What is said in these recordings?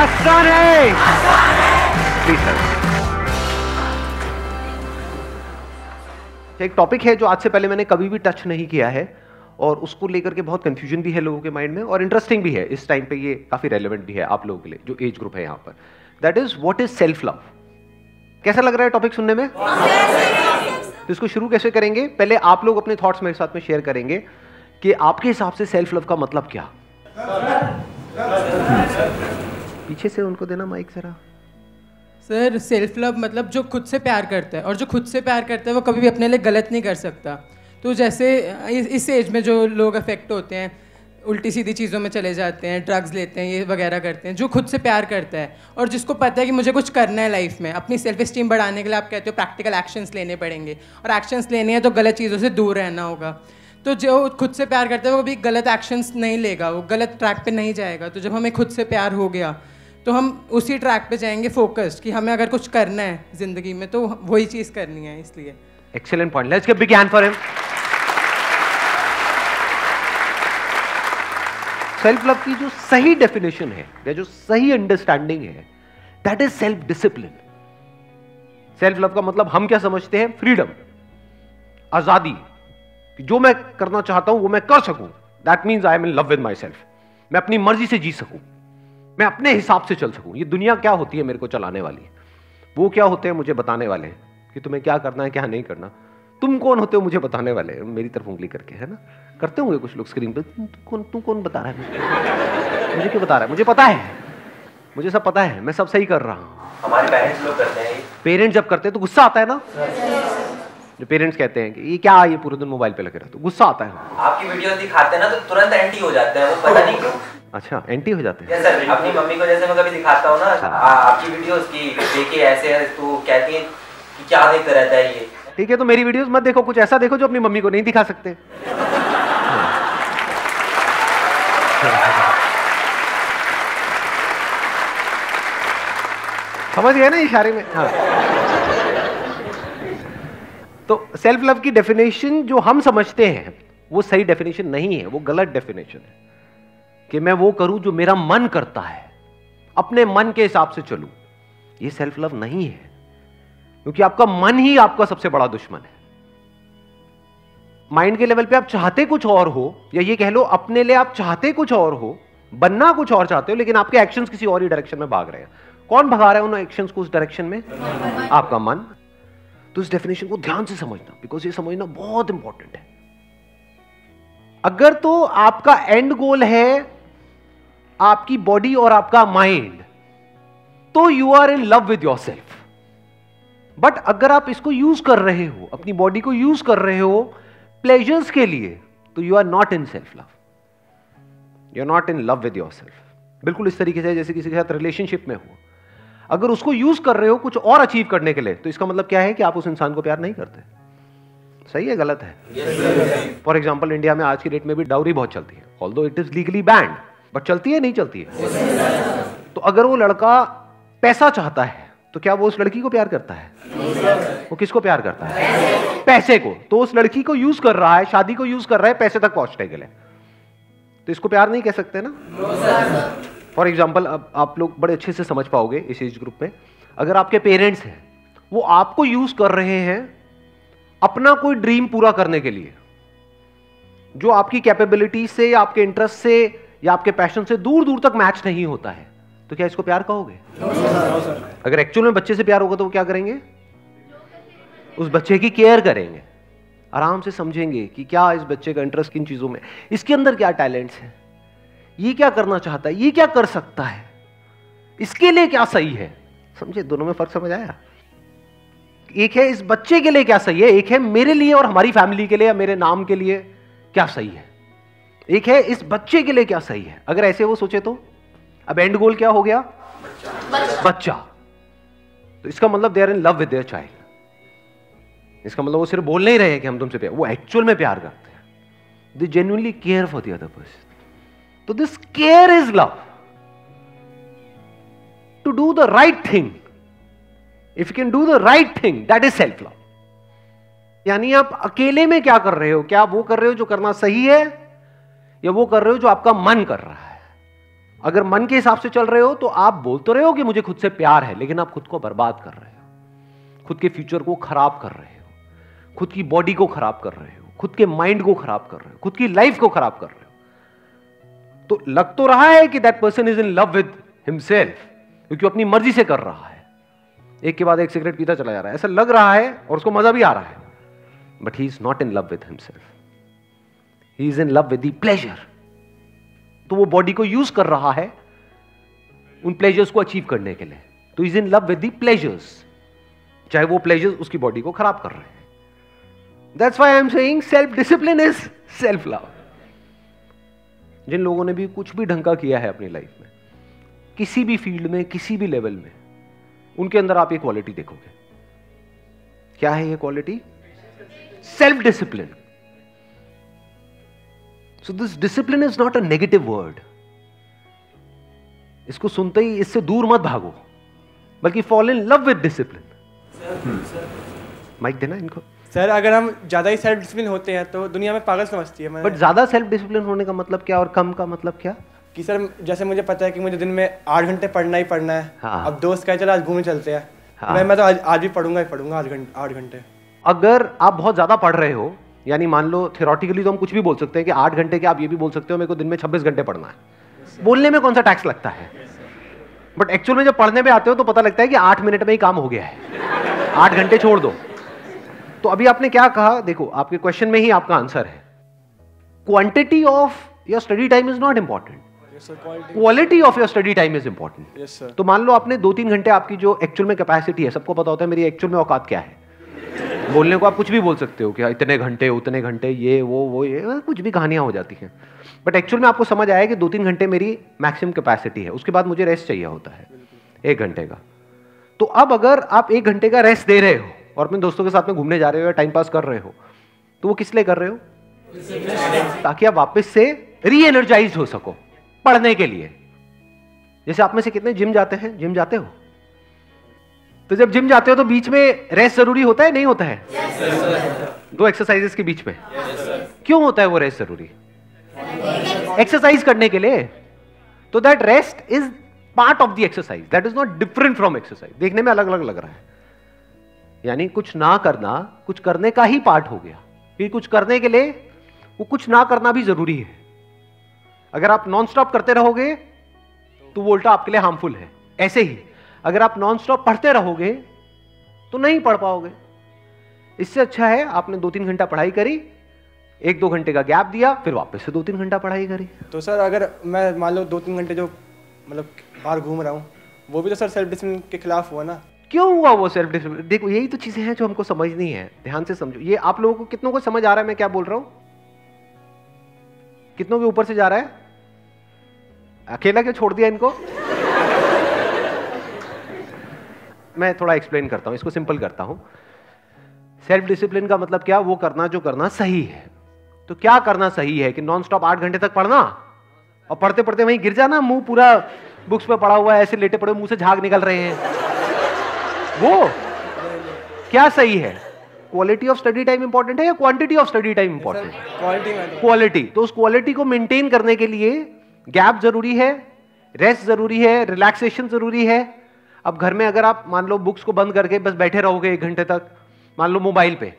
आसान है सर एक टॉपिक है जो आज से पहले मैंने कभी भी टच नहीं किया है और उसको लेकर के बहुत कंफ्यूजन भी है लोगों के माइंड में और इंटरेस्टिंग भी है। इस टाइम पे ये काफ़ी रेलेवेंट भी है आप लोगों के लिए जो एज ग्रुप है यहाँ पर। That is what is self love कैसा लग रहा है टॉपिक सुनने में? तो इसको शुरू कैसे करेंगे? पहले आप लोग अपने थॉट्स मेरे साथ में शेयर करेंगे कि आपके हिसाब से सेल्फ लव का मतलब क्या? पीछे से उनको देना माइक जरा। सर सेल्फ लव मतलब जो खुद से प्यार करता है और जो खुद से प्यार करता है वो कभी भी अपने लिए गलत नहीं कर सकता। तो जैसे इस, एज में जो लोग अफेक्ट होते हैं उल्टी सीधी चीज़ों में चले जाते हैं ड्रग्स लेते हैं ये वगैरह करते हैं जो खुद से प्यार करता है और जिसको पता है कि मुझे कुछ करना है लाइफ में अपनी सेल्फ स्टीम बढ़ाने के लिए आप कहते हो प्रैक्टिकल एक्शंस लेने पड़ेंगे और एक्शंस लेने हैं तो गलत चीज़ों से दूर रहना होगा। तो जो खुद से प्यार करता है वो कभी गलत एक्शंस नहीं लेगा वो गलत ट्रैक पे नहीं जाएगा। तो जब हमें खुद से प्यार हो गया तो हम उसी ट्रैक पे जाएँगे फोकस्ड कि हमें अगर कुछ करना है ज़िंदगी में तो वही चीज़ करनी है इसलिए। Excellent point let's give big hand for him self love की जो सही डेफिनेशन है, या जो सही अंडरस्टैंडिंग है that is self discipline self love का मतलब हम क्या समझते हैं? फ्रीडम आज़ादी. कि जो मैं करना चाहता हूँ, वो मैं कर सकूँ. That means I am in love with myself मैं अपनी मर्ज़ी से जी सकूँ. मैं अपने हिसाब से चल सकूँ। ये दुनिया क्या होती है मेरे को चलाने वाली? वो क्या होते हैं मुझे बताने वाले हैं कि तुम्हें क्या करना है क्या नहीं करना? तुम कौन होते हो मुझे बताने वाले? मेरी तरफ़ उंगली करके है ना? करते होंगे कुछ लोग स्क्रीन पे? तू कौन तू कौन बता रहा है मुझे? क्यों बता रहा है? मुझे पता है। मुझे सब पता है। मैं सब सही कर रहा हूँ। हमारे पेरेंट्स लोग करते हैं पेरेंट्स जब करते हैं तो गुस्सा आता है ना? जो पेरेंट्स कहते हैं कि ये क्या ये पूरे दिन मोबाइल पे लगे रहते हो? गुस्सा आता है। आपकी वीडियो दिखाते हैं ना तो तुरंत एंटी हो जाते हैं। वो पता नहीं क्यों अच्छा एंटी हो जाते हैं। सर अपनी मम्मी को जैसे मैं कभी दिखाता हूँ ना आ, आपकी वीडियोस की देखिए ऐसे है तो कहती है कि क्या देखते रहता है ये। ठीक है तो मेरी वीडियोस मत देखो कुछ ऐसा देखो जो अपनी मम्मी को नहीं दिखा सकते। समझ गए ना इशारे में? हाँ। तो सेल्फ लव की डेफिनेशन जो हम समझते हैं वो सही डेफिनेशन नहीं है वो गलत डेफिनेशन है। कि मैं वो करूँ जो मेरा मन करता है। अपने मन के हिसाब से चलूँ। ये सेल्फ लव नहीं है। क्योंकि आपका मन ही आपका सबसे बड़ा दुश्मन है। माइंड के लेवल पे आप चाहते कुछ और हो, या ये कह लो, अपने लिए आप चाहते कुछ और हो, बनना कुछ और चाहते हो, लेकिन आपके एक्शंस किसी और ही डायरेक्शन में भाग रहे हैं। कौन भगा रहा है उन एक्शंस को उस डायरेक्शन में? आपका मन। तो इस डेफिनेशन को ध्यान से समझना बिकॉज़ ये समझना बहुत इंपॉर्टेंट है। अगर तो आपका एंड गोल है आपकी बॉडी और आपका माइंड तो you are in love with yourself but अगर आप इसको यूज़ कर रहे हो अपनी बॉडी को यूज़ कर रहे हो प्लेजर्स के लिए तो you are not in self love you are not in love with yourself बिल्कुल इस तरीके से जैसे किसी के साथ रिलेशनशिप में हो। अगर उसको यूज़ कर रहे हो कुछ और अचीव करने के लिए तो इसका मतलब क्या है कि आप उस इंसान को प्यार नहीं करते? सही है गलत है? फॉर एग्ज़ाम्पल इंडिया में आज की डेट में भी डाउरी बहुत चलती है although it is legally banned but चलती है, नहीं चलती है। तो अगर वो लड़का पैसा चाहता है तो क्या वो उस लड़की को प्यार करता है? वो किसको प्यार करता है? पैसे को। तो उस लड़की को यूज़ कर रहा है, शादी को यूज़ कर रहा है, पैसे तक पहुँचने के लिए। तो इसको प्यार नहीं कह सकते ना? फॉर एग्ज़ाम्पल अब आप लोग बड़े अच्छे से समझ पाओगे इस एज ग्रुप में अगर आपके पेरेंट्स हैं, वो आपको यूज़ कर रहे हैं अपना कोई ड्रीम पूरा करने के लिए, जो आपकी कैपेबिलिटी से, आपके इंटरेस्ट से या आपके पैशन से दूर दूर तक मैच नहीं होता है। तो क्या इसको प्यार कहोगे? अगर एक्चुअल में बच्चे से प्यार होगा तो वो क्या करेंगे? उस बच्चे की केयर करेंगे। आराम से समझेंगे कि क्या इस बच्चे का इंटरेस्ट किन चीज़ों में इसके अंदर क्या टैलेंट्स है? ये क्या करना चाहता है? ये क्या कर सकता है? इसके लिए क्या सही है? समझे, दोनों में फ़र्क समझ आया? एक है, इस बच्चे के लिए क्या सही है? एक है, मेरे लिए और हमारी फैमिली के लिए या मेरे नाम के लिए क्या सही है? एक है इस बच्चे के लिए क्या सही है? अगर ऐसे वो सोचे तो? अब एंड गोल क्या हो गया? बच्चा, बच्चा। तो इसका मतलब they are in love with their child इसका मतलब वो सिर्फ़ बोल नहीं रहे कि हम तुमसे प्यार वो एक्चुअल में प्यार करते हैं। They genuinely care for the other person तो this care is love to do the right thing if you can do the right thing that is self love यानी आप अकेले में क्या कर रहे हो? क्या वो कर रहे हो जो करना सही है? या वो कर रहे हो जो आपका मन कर रहा है। अगर मन के हिसाब से चल रहे हो तो आप बोल तो रहे हो कि मुझे खुद से प्यार है, लेकिन आप खुद को बर्बाद कर रहे हो। खुद के फ्यूचर को खराब कर रहे हो। खुद की बॉडी को खराब कर रहे हो। खुद के माइंड को खराब कर रहे हो। खुद की लाइफ को खराब कर रहे हो। तो लग तो रहा है कि that person is in love with himself क्योंकि अपनी मर्ज़ी से कर रहा है। एक के बाद एक सिगरेट पीता चला जा रहा है। ऐसा लग रहा है और उसको मज़ा भी आ रहा है। But he is not in love with himself he is in love with pleasure तो वो बॉडी को यूज़ कर रहा है उन प्लेजर्स को अचीव करने के लिए। तो is in love with pleasures चाहे वो प्लेजर्स उसकी बॉडी को खराब कर रहे हैं। That's why I am saying self discipline is self love जिन लोगों ने भी कुछ भी ढंग का किया है अपनी लाइफ में, किसी भी फ़ील्ड में, किसी भी लेवल में, उनके अंदर आप ये क्वालिटी देखोगे। क्या है ये quality self discipline so this discipline is not a negative word इसको सुनते ही इससे दूर मत भागो बल्कि fall in love with discipline mike देना इनको। सर अगर हम ज़्यादा ही सेल्फ डिसिप्लिन होते हैं तो दुनिया में पागल समझती है बट ज़्यादा सेल्फ डिसिप्लिन होने का मतलब क्या और कम का मतलब क्या? कि सर जैसे मुझे पता है कि मुझे दिन में आठ घंटे पढ़ना ही पढ़ना है। हाँ। अब दोस्त कहे चलो आज घूमने चलते हैं। हाँ। मैं मैं तो आज आज भी पढ़ूँगा ही पढ़ूँगा आठ घंटे आठ घंटे। अगर आप बहुत ज़्यादा पढ़ रहे हो यानी मान लो थियोरटिकली तो हम कुछ भी बोल सकते हैं कि आठ घंटे के आप ये भी बोल सकते हो मेरे को दिन में छब्बीस घंटे पढ़ना है। बोलने में कौन सा टैक्स लगता है? बट एक्चुअल में जब पढ़ने में आते हो तो पता लगता है कि आठ मिनट में ही काम हो गया है। आठ घंटे छोड़ दो। तो अभी आपने क्या कहा? देखो आपके क्वेश्चन में ही आपका आंसर है। Quantity of your study time is not important quality of your study time is important तो मान लो आपने दो तीन घंटे आपकी जो एक्चुअल में कैपेसिटी है सबको पता होता है मेरी एक्चुअल में औकात क्या है। बोलने को आप कुछ भी बोल सकते हो कि हाँ, इतने घंटे उतने घंटे ये वो वो ये कुछ भी कहानियाँ हो जाती हैं। बट एक्चुअल में आपको समझ आया कि दो तीन घंटे मेरी मैक्सिमम कैपेसिटी है। उसके बाद मुझे रेस्ट चाहिए होता है एक घंटे का। तो अब अगर आप एक घंटे का रेस्ट दे रहे हो और अपने दोस्तों के साथ में घूमने जा रहे हो या टाइम पास कर रहे हो तो वो किस लिए कर रहे हो? ताकि आप वापस से री एनर्जाइज हो सको पढ़ने के लिए। जैसे आप में से कितने जिम जाते हैं? जिम जाते हो? तो जब जिम जाते हो तो बीच में रेस्ट ज़रूरी होता है नहीं होता है? दो एक्सरसाइजेस के बीच में। क्यों होता है वो रेस्ट ज़रूरी? एक्सरसाइज करने के लिए। तो that rest is part of the exercise that is not different from exercise देखने में अलग अलग लग रहा है। यानी कुछ ना करना कुछ करने का ही पार्ट हो गया। क्योंकि कुछ करने के लिए वो कुछ ना करना भी ज़रूरी है। अगर आप नॉन स्टॉप करते रहोगे तो वो उल्टा आपके लिए हार्मफुल है। ऐसे ही। अगर आप नॉन स्टॉप पढ़ते रहोगे तो नहीं पढ़ पाओगे। इससे अच्छा है आपने दो तीन घंटा पढ़ाई करी एक दो घंटे का गैप दिया फिर वापस से दो तीन घंटा पढ़ाई करी। तो सर अगर मैं मान लो दो तीन घंटे जो मतलब बाहर घूम रहा हूँ वो भी तो सर सेल्फ डिसिप्लिन के खिलाफ हुआ ना? क्यों हुआ वो सेल्फ डिसिप्लिन देखो यही तो चीज़ें हैं जो हमको समझनी है। ध्यान से समझो। ये आप लोगों को कितनों को समझ आ रहा है मैं क्या बोल रहा हूँ? कितनों के ऊपर से जा रहा है? अकेला क्यों छोड़ दिया इनको? मैं थोड़ा एक्सप्लेन करता हूँ इसको सिंपल करता हूँ। सेल्फ डिसिप्लिन का मतलब क्या? वो करना जो करना सही है। तो क्या करना सही है कि नॉन स्टॉप आठ घंटे तक पढ़ना? और पढ़ते पढ़ते वहीं गिर जाना? मुँह पूरा बुक्स पे पड़ा हुआ है ऐसे लेटे पड़े मुँह से झाग निकल रहे हैं। वो क्या सही है? Quality of study time important है या quantity of study time important है? क्वालिटी तो क्वालिटी तो उस क्वालिटी को मेंटेन करने के लिए गैप ज़रूरी है रेस्ट ज़रूरी है रिलैक्सेशन ज़रूरी है अब घर में अगर आप मान लो बुक्स को बंद करके बस बैठे रहोगे एक घंटे तक मान लो मोबाइल पे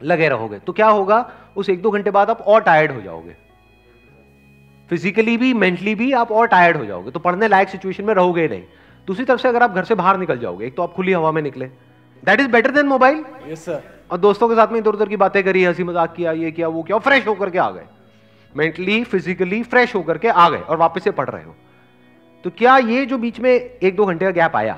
लगे रहोगे तो क्या होगा? उस एक दो घंटे बाद आप और टायर्ड हो जाओगे। फिजिकली भी मेंटली भी आप और टायर्ड हो जाओगे तो पढ़ने लायक सिचुएशन में रहोगे ही नहीं। दूसरी तरफ़ से अगर आप घर से बाहर निकल जाओगे एक तो आप खुली हवा में निकले। That is better than mobile yes sir और दोस्तों के साथ में इधर उधर की बातें करी हँसी मज़ाक किया ये किया वो किया फ्रेश होकर के आ गए। मेंटली फिजिकली फ्रेश होकर के आ गए और वापस से पढ़ रहे हो। तो क्या ये जो बीच में एक दो घंटे का गैप आया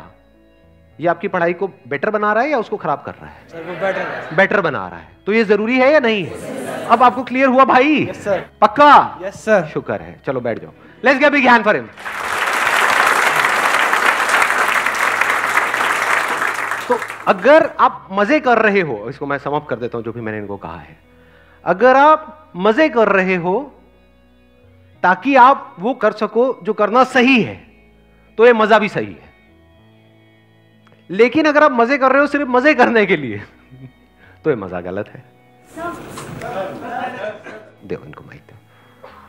ये आपकी पढ़ाई को बेटर बना रहा है या उसको खराब कर रहा है? सर वो बेटर बेटर बना रहा है। तो ये ज़रूरी है या नहीं है? अब आपको क्लियर हुआ भाई? यस सर पक्का? यस सर शुक्र है। चलो बैठ जाओ। Let's get big hand for him तो अगर आप मज़े कर रहे हो इसको मैं समाप्त कर देता हूँ जो भी मैंने इनको कहा है। अगर आप मज़े कर रहे हो ताकि आप वो कर सको जो करना सही है। तो ये मज़ा भी सही है। लेकिन अगर आप मज़े कर रहे हो सिर्फ़ मज़े करने के लिए तो ये मज़ा गलत है। देखो इनको दो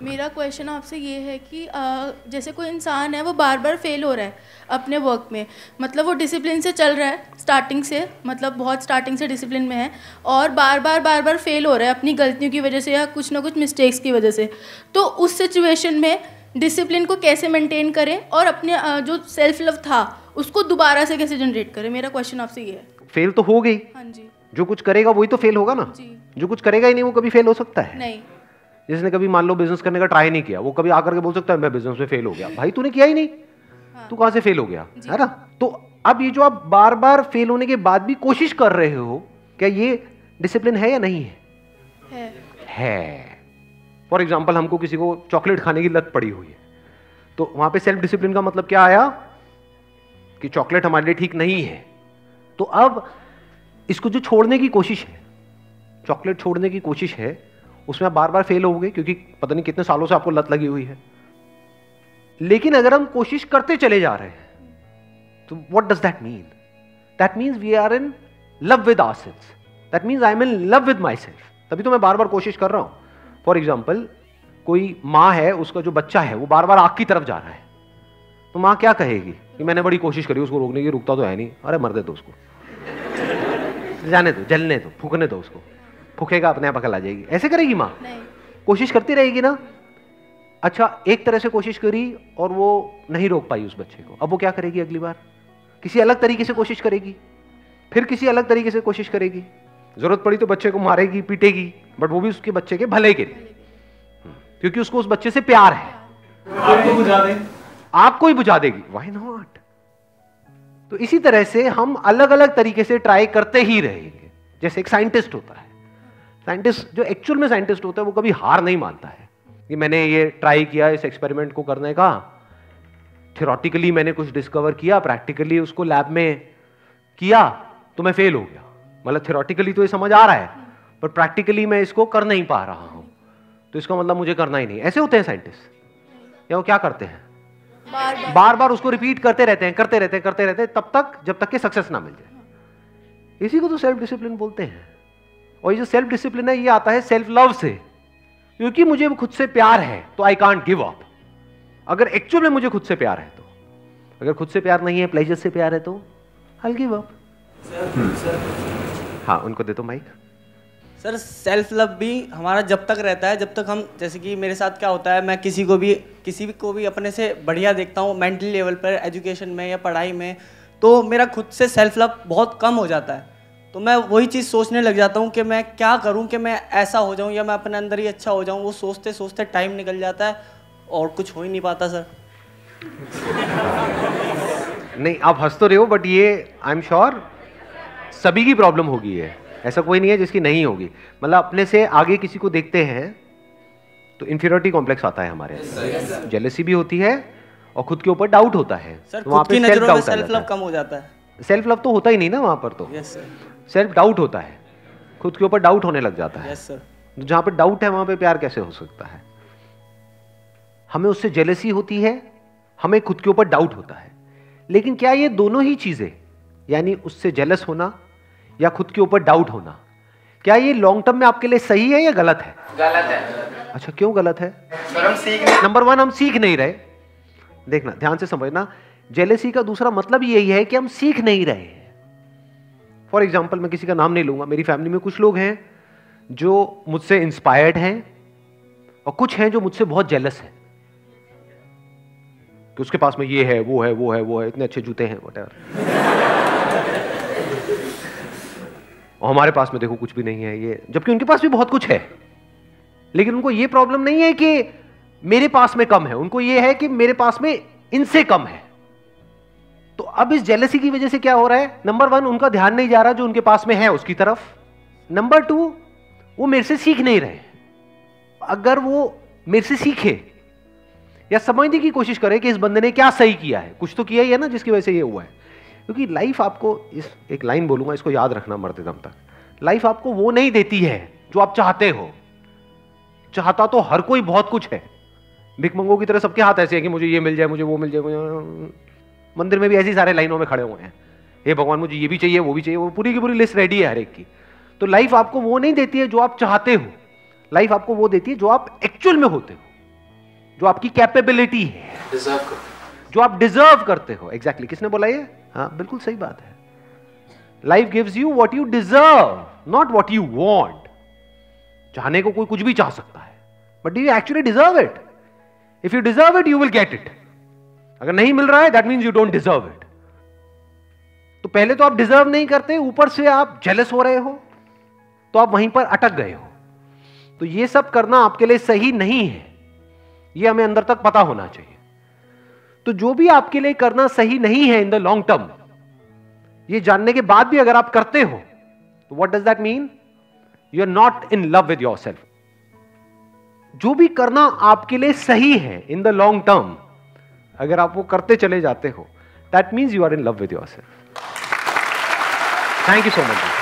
मेरा क्वेश्चन आपसे ये है कि आ, जैसे कोई इंसान है वो बार बार फेल हो रहा है अपने वर्क में। मतलब वो डिसिप्लिन से चल रहा है स्टार्टिंग से मतलब बहुत स्टार्टिंग से डिसिप्लिन में है और बार बार बार बार फेल हो रहा है अपनी गलतियों की वजह से या कुछ ना कुछ मिस्टेक्स की वजह से। तो उस सिचुएशन में डिसिप्लिन को कैसे मेंटेन करें और अपने आ, जो सेल्फ लव था उसको दोबारा से कैसे जनरेट करें? मेरा क्वेश्चन आपसे ये है। फेल तो हो गई। हाँ जी। जो कुछ करेगा वही तो फेल होगा ना? जी। जो कुछ करेगा ही नहीं वो कभी फेल हो सकता है। नहीं। जिसने कभी मान लो बिज़नेस करने का ट्राई नहीं किया वो कभी आकर के बोल सकता है मैं बिज़नेस में फेल हो गया। भाई तूने किया ही नहीं। हाँ। तू कहाँ से फेल हो गया है ना? तो अब ये जो आप बार बार फेल होने के बाद भी कोशिश कर रहे हो क्या ये डिसिप्लिन है या नहीं है? है। फॉर एग्ज़ाम्पल हमको किसी को चॉकलेट खाने की लत पड़ी हुई है। तो वहाँ पे सेल्फ डिसिप्लिन का मतलब क्या आया? कि चॉकलेट हमारे लिए ठीक नहीं है। तो अब इसको जो छोड़ने की कोशिश है चॉकलेट छोड़ने की कोशिश है उसमें आप बार बार फेल होगे, क्योंकि पता नहीं कितने सालों से आपको लत लगी हुई है। लेकिन अगर हम कोशिश करते चले जा रहे हैं तो what does that mean that means we are in love with ourselves that means I am in love with myself तभी तो मैं बार बार कोशिश कर रहा हूँ। फॉर एग्ज़ाम्पल कोई माँ है, उसका जो बच्चा है, वो बार बार आग की तरफ़ जा रहा है। तो माँ क्या कहेगी कि मैंने बड़ी कोशिश करी, उसको रोकने की, रुकता तो है नहीं। अरे, मर दे दो उसको। जाने दो, जलने दो, फूकने दो उसको। फूकेगा अपने आप अकल आ जाएगी। ऐसे करेगी माँ? कोशिश करती रहेगी ना? अच्छा एक तरह से कोशिश करी और वो नहीं रोक पाई उस बच्चे को। अब वो क्या करेगी अगली बार? किसी अलग तरीके से कोशिश करेगी? फिर किसी अलग तरीके से कोशिश करेगी? ज़रूरत पड़ी तो बच्चे को मारेगी पीटेगी बट वो भी उसके बच्चे के भले के लिए। हम्म, क्योंकि उसको उस बच्चे से प्यार है। आपको बुझा दें। आपको ही बुझा देगी। वाई नॉट तो इसी तरह से हम अलग अलग तरीके से ट्राई करते ही रहेंगे। जैसे एक साइंटिस्ट होता है। साइंटिस्ट, जो एक्चुअल में साइंटिस्ट होता है, वो कभी हार नहीं मानता है। कि मैंने ये ट्राई किया, इस एक्सपेरिमेंट को करने का। थियोरटिकली मैंने कुछ डिस्कवर किया प्रैक्टिकली उसको लैब में किया तो मैं फेल हो गया। मतलब थियोरटिकली तो ये समझ आ रहा है, पर प्रैक्टिकली मैं इसको कर नहीं पा रहा हूँ। तो इसका मतलब मुझे करना ही नहीं। ऐसे होते हैं साइंटिस्ट या वो क्या करते हैं? बार बार बार बार उसको रिपीट करते रहते हैं, करते रहते हैं, करते रहते हैं, तब तक, जब तक कि सक्सेस ना मिल जाए। इसी को तो सेल्फ डिसिप्लिन बोलते हैं। और ये जो सेल्फ डिसिप्लिन है ये आता है सेल्फ लव से। क्योंकि मुझे खुद से प्यार है तो आई कांट गिव अप अगर एक्चुअल में मुझे खुद से प्यार है तो। अगर खुद से प्यार नहीं है प्लेजर से प्यार है तो आई गिव अप हाँ उनको दे दो माइक सर सेल्फ लव भी हमारा जब तक रहता है जब तक हम जैसे कि मेरे साथ क्या होता है मैं किसी को भी किसी भी को भी अपने से बढ़िया देखता हूँ मेंटली लेवल पर एजुकेशन में या पढ़ाई में तो मेरा खुद से सेल्फ लव बहुत कम हो जाता है। तो मैं वही चीज़ सोचने लग जाता हूँ कि मैं क्या करूँ कि मैं ऐसा हो जाऊँ या मैं अपने अंदर ही अच्छा हो जाऊँ। वो सोचते सोचते टाइम निकल जाता है और कुछ हो ही नहीं पाता सर नहीं आप हंस तो रहे हो बट ये आई एम श्योर सभी की प्रॉब्लम होगी है ऐसा कोई नहीं है जिसकी नहीं होगी। मतलब अपने से आगे किसी को देखते हैं तो इन्फीरियोरिटी कॉम्प्लेक्स आता है हमारे जेलेसी भी होती है और खुद के ऊपर डाउट होता है। सर तो वहाँ पे में सेल्फ लव कम हो जाता है। सेल्फ लव तो होता ही नहीं ना वहाँ पर तो। यस सर सेल्फ डाउट होता है। खुद के ऊपर डाउट होने लग जाता है। यस सर जहाँ पे डाउट है वहाँ पे प्यार कैसे हो सकता है? हमें उससे जेलसी होती है हमें खुद के ऊपर डाउट होता है। लेकिन क्या ये दोनों ही चीज़ें यानी उससे जेलस होना या खुद के ऊपर डाउट होना क्या ये लॉन्ग टर्म में आपके लिए सही है या गलत है? गलत है। अच्छा क्यों गलत है? सर हम सीख नहीं नंबर वन हम सीख नहीं रहे। देखना ध्यान से समझना। जेलेसी का दूसरा मतलब यही है कि हम सीख नहीं रहे। फॉर एग्ज़ाम्पल मैं किसी का नाम नहीं लूँगा, मेरी फैमिली में कुछ लोग हैं जो मुझसे इंस्पायर्ड हैं और कुछ हैं जो मुझसे बहुत जेलस हैं। कि उसके पास में ये है, वो है वो है वो है, इतने अच्छे जूते हैं वट और हमारे पास में देखो कुछ भी नहीं है ये, जबकि उनके पास भी बहुत कुछ है। लेकिन उनको ये प्रॉब्लम नहीं है कि मेरे पास में कम है, उनको ये है कि मेरे पास में इनसे कम है। तो अब इस जेलसी की वजह से क्या हो रहा है? नंबर वन उनका ध्यान नहीं जा रहा जो उनके पास में है उसकी तरफ़। नंबर टू वो मेरे से सीख नहीं रहे। अगर वो मेरे से सीखे या समझने की कोशिश करे कि इस बंदे ने क्या सही किया है, कुछ तो किया ही है ना, जिसकी वजह से ये हुआ है। क्योंकि लाइफ आपको इस, एक लाइन बोलूँगा, इसको याद रखना मरते दम तक। लाइफ आपको वो नहीं देती है जो आप चाहते हो। चाहता तो हर कोई बहुत कुछ है। भिकमंगों की तरह सबके हाथ ऐसे हैं कि मुझे ये मिल जाए, मुझे वो मिल जाए, मुझे मंदिर में भी ऐसी सारे लाइनों में खड़े हुए हैं। हे भगवान मुझे ये भी चाहिए वो भी चाहिए वो पूरी की पूरी लिस्ट रेडी है हर एक की। तो लाइफ आपको वो नहीं देती है जो आप चाहते हो। लाइफ आपको वो देती है जो आप एक्चुअल में होते हो। जो आपकी कैपेबिलिटी है। जो आप डिजर्व करते हो। Exactly exactly. किसने बोला ये? हाँ बिल्कुल सही बात है। Life gives you what you deserve not what you want चाहने को कोई कुछ भी चाह सकता है। But do you actually deserve it if you deserve it you will get it अगर नहीं मिल रहा है that means you don't deserve it तो पहले तो आप डिजर्व नहीं करते, ऊपर से आप जेलस हो रहे हो तो आप वहीं पर अटक गए हो। तो ये सब करना आपके लिए सही नहीं है। ये हमें अंदर तक पता होना चाहिए। तो जो भी आपके लिए करना सही नहीं है इन द लॉन्ग टर्म ये जानने के बाद भी अगर आप करते हो तो what does that mean you are not in love with yourself जो भी करना आपके लिए सही है इन द लॉन्ग टर्म अगर आप वो करते चले जाते हो that means you are in love with yourself thank you so much